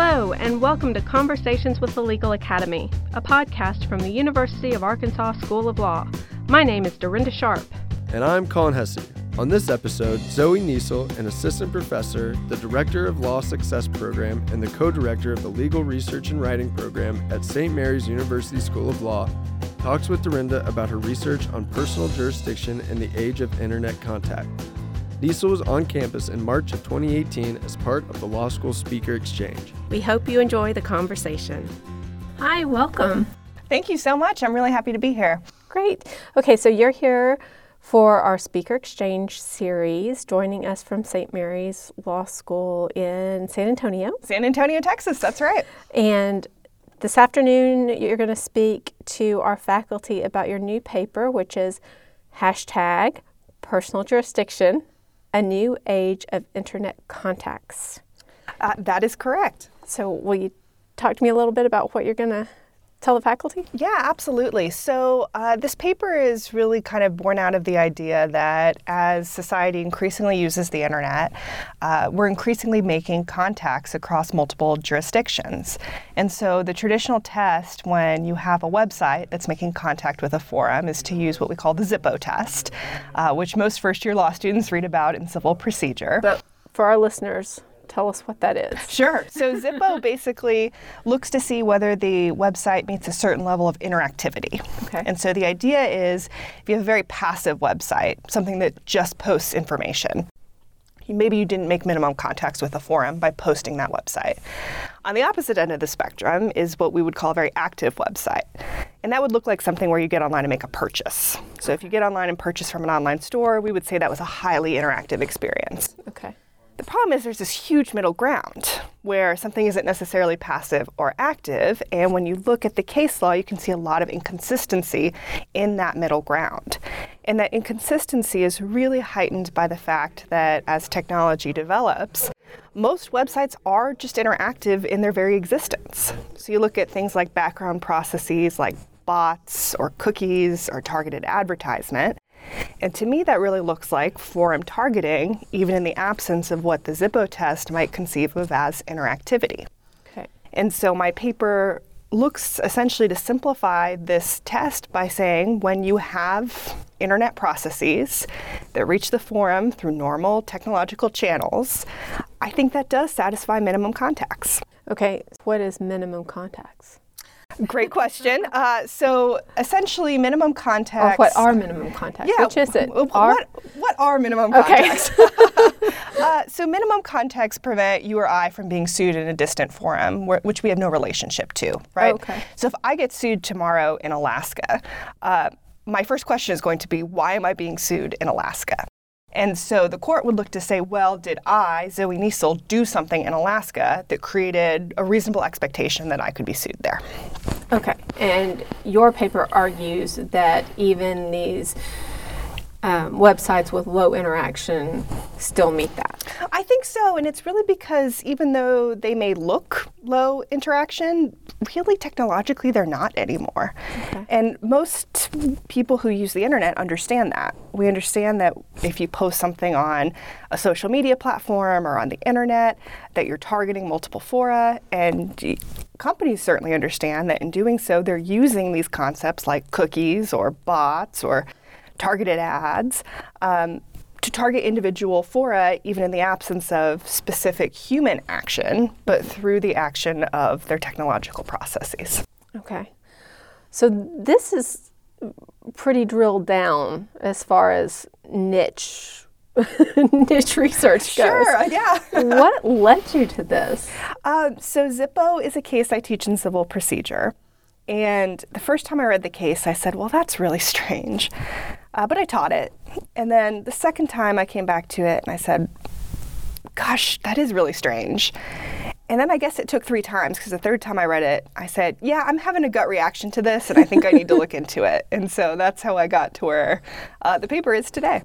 Hello, and welcome to Conversations with the Legal Academy, a podcast from the University of Arkansas School of Law. My name is Darinda Sharp. And I'm Colin Hesse. On this episode, Zoe Niesel, an assistant professor, the director of Law Success Program, and the co director of the Legal Research and Writing Program at St. Mary's University School of Law, talks with Darinda about her research on personal jurisdiction in the age of internet contact. Niesel was on campus in March of 2018 as part of the Law School Speaker Exchange. We hope you enjoy the conversation. Hi, welcome. Thank you so much. I'm really happy to be here. Great. Okay, so you're here for our Speaker Exchange series, joining us from St. Mary's Law School in San Antonio. San Antonio, Texas, that's right. And this afternoon, you're going to speak to our faculty about your new paper, which is hashtag personal jurisdiction a new age of internet contacts. Uh, that is correct. So, will you talk to me a little bit about what you're going to tell the faculty? Yeah, absolutely. So, uh, this paper is really kind of born out of the idea that as society increasingly uses the internet, uh, we're increasingly making contacts across multiple jurisdictions. And so, the traditional test when you have a website that's making contact with a forum is to use what we call the Zippo test, uh, which most first year law students read about in civil procedure. But for our listeners, Tell us what that is. Sure. So Zippo basically looks to see whether the website meets a certain level of interactivity. Okay. And so the idea is if you have a very passive website, something that just posts information, maybe you didn't make minimum contacts with a forum by posting that website. On the opposite end of the spectrum is what we would call a very active website. And that would look like something where you get online and make a purchase. So if you get online and purchase from an online store, we would say that was a highly interactive experience. Okay. The problem is there's this huge middle ground where something isn't necessarily passive or active. And when you look at the case law, you can see a lot of inconsistency in that middle ground. And that inconsistency is really heightened by the fact that as technology develops, most websites are just interactive in their very existence. So you look at things like background processes like bots or cookies or targeted advertisement. And to me, that really looks like forum targeting, even in the absence of what the Zippo test might conceive of as interactivity. Okay. And so my paper looks essentially to simplify this test by saying when you have internet processes that reach the forum through normal technological channels, I think that does satisfy minimum contacts. Okay, what is minimum contacts? Great question. Uh, so essentially, minimum contacts. Or what are minimum contacts? Yeah, Which is it? What, are? what are minimum Okay. contacts? uh, so minimum contacts prevent you or I from being sued in a distant forum, where, which we have no relationship to, right? Okay. So if I get sued tomorrow in Alaska, uh, my first question is going to be, why am I being sued in Alaska? And so the court would look to say, well, did I, Zoe Niesel, do something in Alaska that created a reasonable expectation that I could be sued there? Okay, and your paper argues that even these um, websites with low interaction still meet that. I think so, and it's really because even though they may look low interaction, really technologically they're not anymore. Okay. And most people who use the internet understand that. We understand that if you post something on a social media platform or on the internet, that you're targeting multiple fora, and companies certainly understand that in doing so, they're using these concepts like cookies or bots or targeted ads um, to target individual fora, even in the absence of specific human action, but through the action of their technological processes. Okay, so this is pretty drilled down as far as niche niche research goes. Sure, yeah. what led you to this? Um, so Zippo is a case I teach in civil procedure. And the first time I read the case, I said, well, that's really strange. Uh, but I taught it. And then the second time I came back to it and I said, gosh, that is really strange. And then I guess it took three times because the third time I read it, I said, yeah, I'm having a gut reaction to this and I think I need to look into it. And so that's how I got to where uh, the paper is today.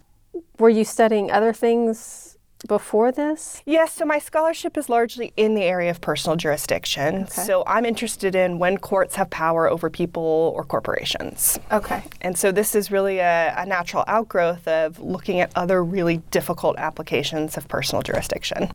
Were you studying other things before this? Yes, so my scholarship is largely in the area of personal jurisdiction. Okay. So I'm interested in when courts have power over people or corporations. Okay. And so this is really a, a natural outgrowth of looking at other really difficult applications of personal jurisdiction.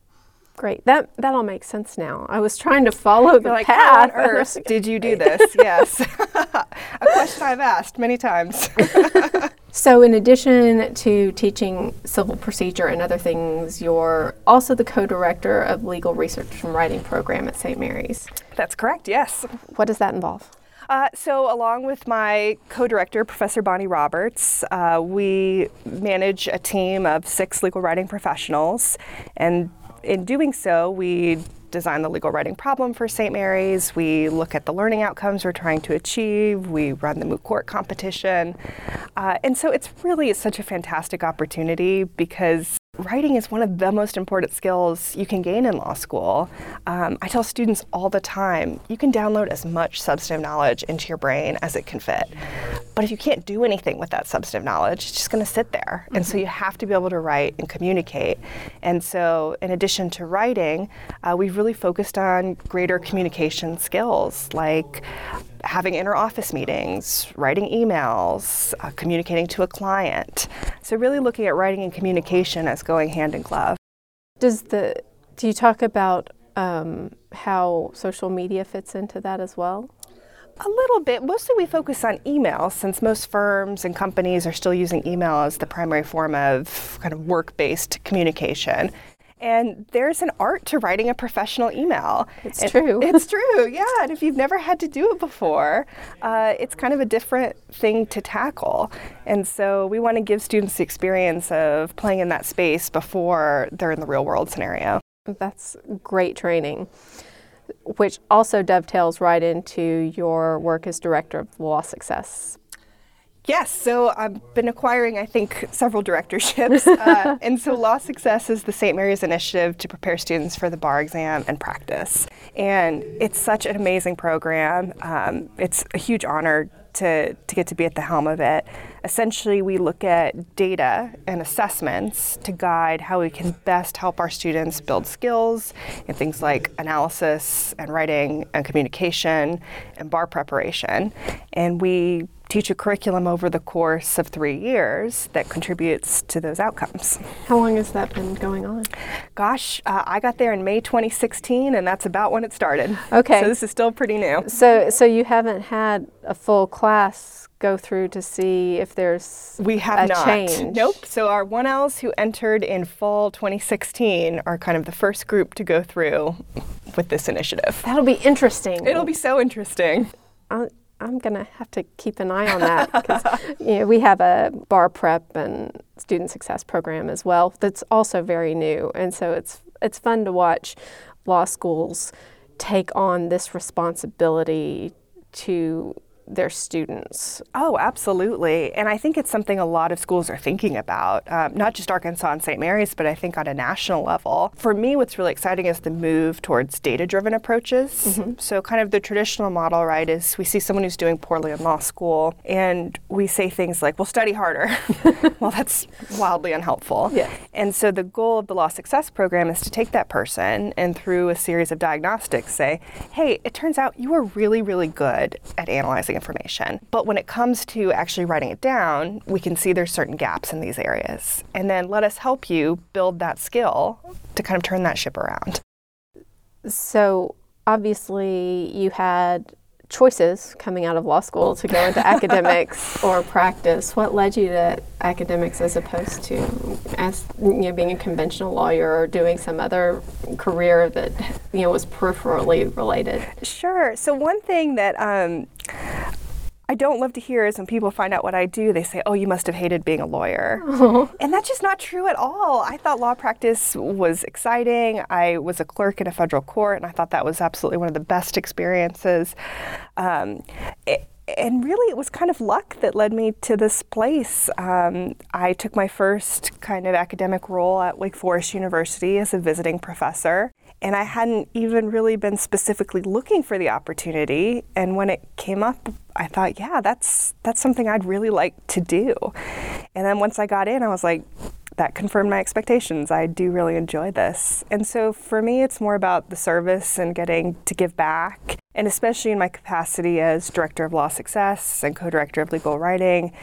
Great. That that all makes sense now. I was trying to follow the like, path. How on earth did you do this? yes. a question I've asked many times. so, in addition to teaching civil procedure and other things, you're also the co director of Legal Research and Writing Program at St. Mary's. That's correct, yes. What does that involve? Uh, so, along with my co director, Professor Bonnie Roberts, uh, we manage a team of six legal writing professionals. And in doing so, we design the legal writing problem for St. Mary's. We look at the learning outcomes we're trying to achieve. We run the moot court competition. Uh, and so it's really such a fantastic opportunity because writing is one of the most important skills you can gain in law school. Um, I tell students all the time you can download as much substantive knowledge into your brain as it can fit. But if you can't do anything with that substantive knowledge, it's just going to sit there. Mm-hmm. And so you have to be able to write and communicate. And so, in addition to writing, uh, we've really focused on greater communication skills like having inter office meetings, writing emails, uh, communicating to a client. So really looking at writing and communication as going hand in glove. Does the do you talk about um, how social media fits into that as well? A little bit. Mostly we focus on email since most firms and companies are still using email as the primary form of kind of work based communication. And there's an art to writing a professional email. It's and true. It's true, yeah. And if you've never had to do it before, uh, it's kind of a different thing to tackle. And so we want to give students the experience of playing in that space before they're in the real world scenario. That's great training, which also dovetails right into your work as director of law success Yes, so I've been acquiring, I think, several directorships. Uh, and so Law Success is the St. Mary's initiative to prepare students for the bar exam and practice. And it's such an amazing program. Um, it's a huge honor to, to get to be at the helm of it. Essentially, we look at data and assessments to guide how we can best help our students build skills in things like analysis and writing and communication and bar preparation. And we teach a curriculum over the course of three years that contributes to those outcomes. How long has that been going on? Gosh, uh, I got there in May 2016, and that's about when it started. Okay. So this is still pretty new. So, so you haven't had a full class go through to see if there's we have a not. change. Nope. So our 1Ls who entered in fall 2016 are kind of the first group to go through with this initiative. That'll be interesting. It'll be so interesting. Uh, I'm going to have to keep an eye on that because you know, we have a bar prep and student success program as well that's also very new. And so it's, it's fun to watch law schools take on this responsibility to their students. Oh, absolutely. And I think it's something a lot of schools are thinking about, um, not just Arkansas and St. Mary's, but I think on a national level. For me, what's really exciting is the move towards data driven approaches. Mm-hmm. So, kind of the traditional model, right, is we see someone who's doing poorly in law school and we say things like, well, study harder. well, that's wildly unhelpful. Yeah. And so, the goal of the Law Success Program is to take that person and through a series of diagnostics say, hey, it turns out you are really, really good at analyzing information. But when it comes to actually writing it down, we can see there's certain gaps in these areas. And then let us help you build that skill to kind of turn that ship around. So obviously you had choices coming out of law school to go into academics or practice. What led you to academics as opposed to as you know being a conventional lawyer or doing some other career that you know was peripherally related? Sure. So one thing that um, I don't love to hear is when people find out what I do, they say, Oh, you must have hated being a lawyer. And that's just not true at all. I thought law practice was exciting. I was a clerk in a federal court, and I thought that was absolutely one of the best experiences. Um, it, and really, it was kind of luck that led me to this place. Um, I took my first kind of academic role at Wake Forest University as a visiting professor, and I hadn't even really been specifically looking for the opportunity. And when it came up, I thought, yeah, that's that's something I'd really like to do. And then once I got in, I was like, that confirmed my expectations. I do really enjoy this. And so for me, it's more about the service and getting to give back. And especially in my capacity as Director of Law Success and Co Director of Legal Writing,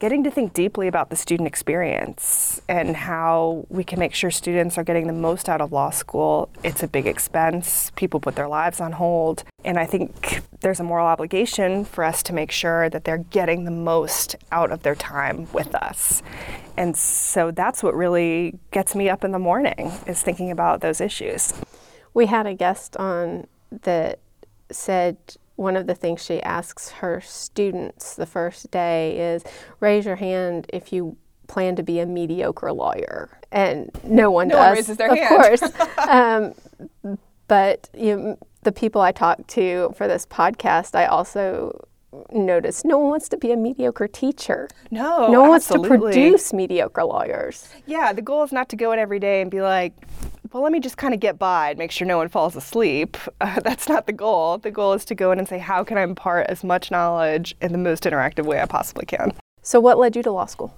getting to think deeply about the student experience and how we can make sure students are getting the most out of law school. It's a big expense. People put their lives on hold. And I think there's a moral obligation for us to make sure that they're getting the most out of their time with us. And so that's what really gets me up in the morning is thinking about those issues. We had a guest on that said one of the things she asks her students the first day is raise your hand if you plan to be a mediocre lawyer. And no one no does. One raises their of hand. course. um, but you, the people I talk to for this podcast, I also notice no one wants to be a mediocre teacher. No, no one absolutely. wants to produce mediocre lawyers. Yeah, the goal is not to go in every day and be like, well, let me just kind of get by and make sure no one falls asleep. Uh, that's not the goal. The goal is to go in and say, how can I impart as much knowledge in the most interactive way I possibly can? So, what led you to law school?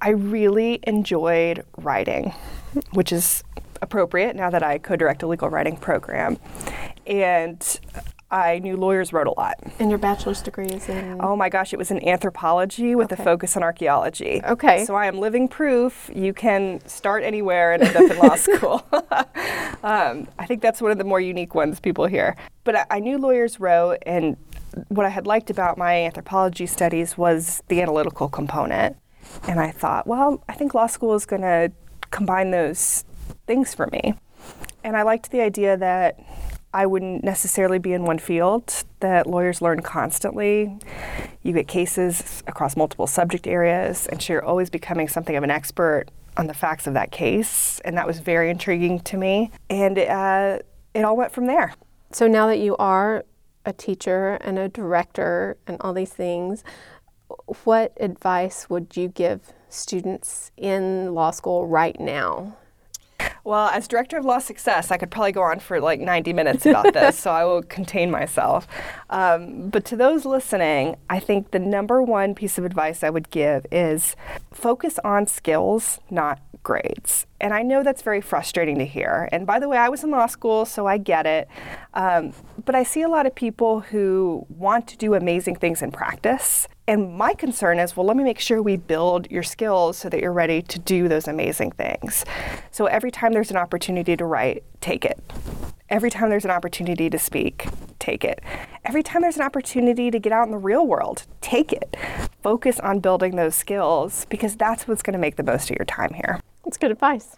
I really enjoyed writing, which is appropriate now that I co direct a legal writing program. And I knew lawyers wrote a lot. And your bachelor's degree is in? Oh my gosh, it was in anthropology with Okay. a focus on archaeology. Okay. So I am living proof you can start anywhere and end up in law school. um, I think that's one of the more unique ones people hear. But I, I knew lawyers wrote, and what I had liked about my anthropology studies was the analytical component. And I thought, well, I think law school is going to combine those things for me. And I liked the idea that I wouldn't necessarily be in one field, that lawyers learn constantly. You get cases across multiple subject areas, and so you're always becoming something of an expert on the facts of that case. And that was very intriguing to me. And uh, it all went from there. So now that you are a teacher and a director and all these things, what advice would you give students in law school right now? Well, as director of law success, I could probably go on for like 90 minutes about this, so I will contain myself. Um, but to those listening, I think the number one piece of advice I would give is focus on skills, not grades. And I know that's very frustrating to hear. And by the way, I was in law school, so I get it. Um, but I see a lot of people who want to do amazing things in practice. And my concern is well, let me make sure we build your skills so that you're ready to do those amazing things. So every time there's an opportunity to write, take it. Every time there's an opportunity to speak, take it. Every time there's an opportunity to get out in the real world, take it. Focus on building those skills because that's what's going to make the most of your time here. That's good advice.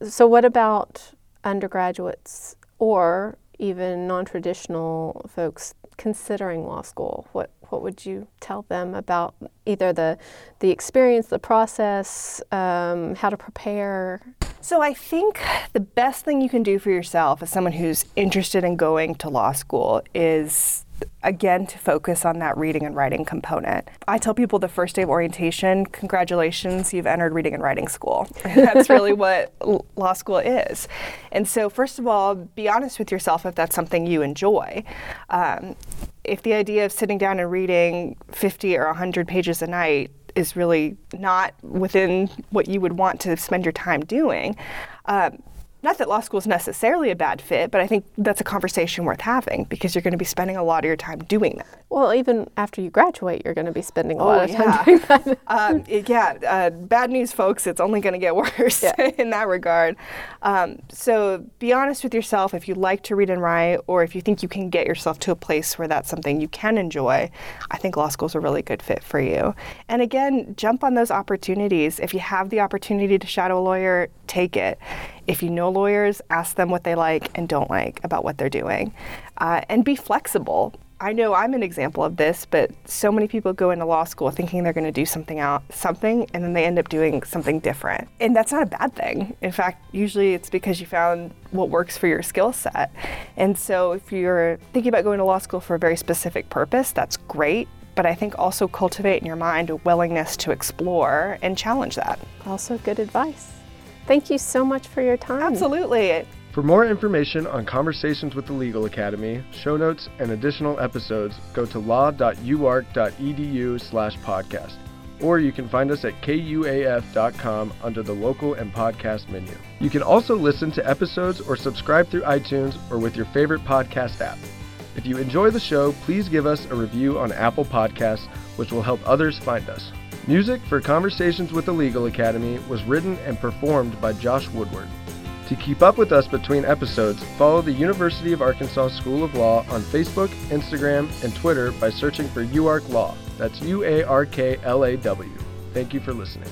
So, what about undergraduates or even non traditional folks considering law school? What, what would you tell them about either the, the experience, the process, um, how to prepare? So I think the best thing you can do for yourself as someone who's interested in going to law school is again to focus on that reading and writing component. I tell people the first day of orientation, congratulations, you've entered reading and writing school. that's really what law school is. And so first of all, be honest with yourself if that's something you enjoy. Um, if the idea of sitting down and reading 50 or 100 pages a night is really not within what you would want to spend your time doing. Um, not that law school is necessarily a bad fit, but I think that's a conversation worth having because you're going to be spending a lot of your time doing that. Well, even after you graduate, you're going to be spending a Oh, lot of time yeah. doing that. um, yeah, uh, bad news, folks. It's only going to get worse Yeah. in that regard. Um, so be honest with yourself if you like to read and write, or if you think you can get yourself to a place where that's something you can enjoy. I think law school is a really good fit for you. And again, jump on those opportunities. If you have the opportunity to shadow a lawyer, take it. If you know lawyers, ask them what they like and don't like about what they're doing, uh, and be flexible. I know I'm an example of this, but so many people go into law school thinking they're going to do something out something and then they end up doing something different. And that's not a bad thing. In fact, usually it's because you found what works for your skill set. And so if you're thinking about going to law school for a very specific purpose, that's great. But I think also cultivate in your mind a willingness to explore and challenge that. Also, good advice. Thank you so much for your time. Absolutely. For more information on Conversations with the Legal Academy, show notes, and additional episodes, go to law.uark.edu slash podcast. Or you can find us at kuaf.com under the local and podcast menu. You can also listen to episodes or subscribe through iTunes or with your favorite podcast app. If you enjoy the show, please give us a review on Apple Podcasts which will help others find us. Music for Conversations with the Legal Academy was written and performed by Josh Woodward. To keep up with us between episodes, follow the University of Arkansas School of Law on Facebook, Instagram, and Twitter by searching for UARK Law. That's U A R K L A W. Thank you for listening.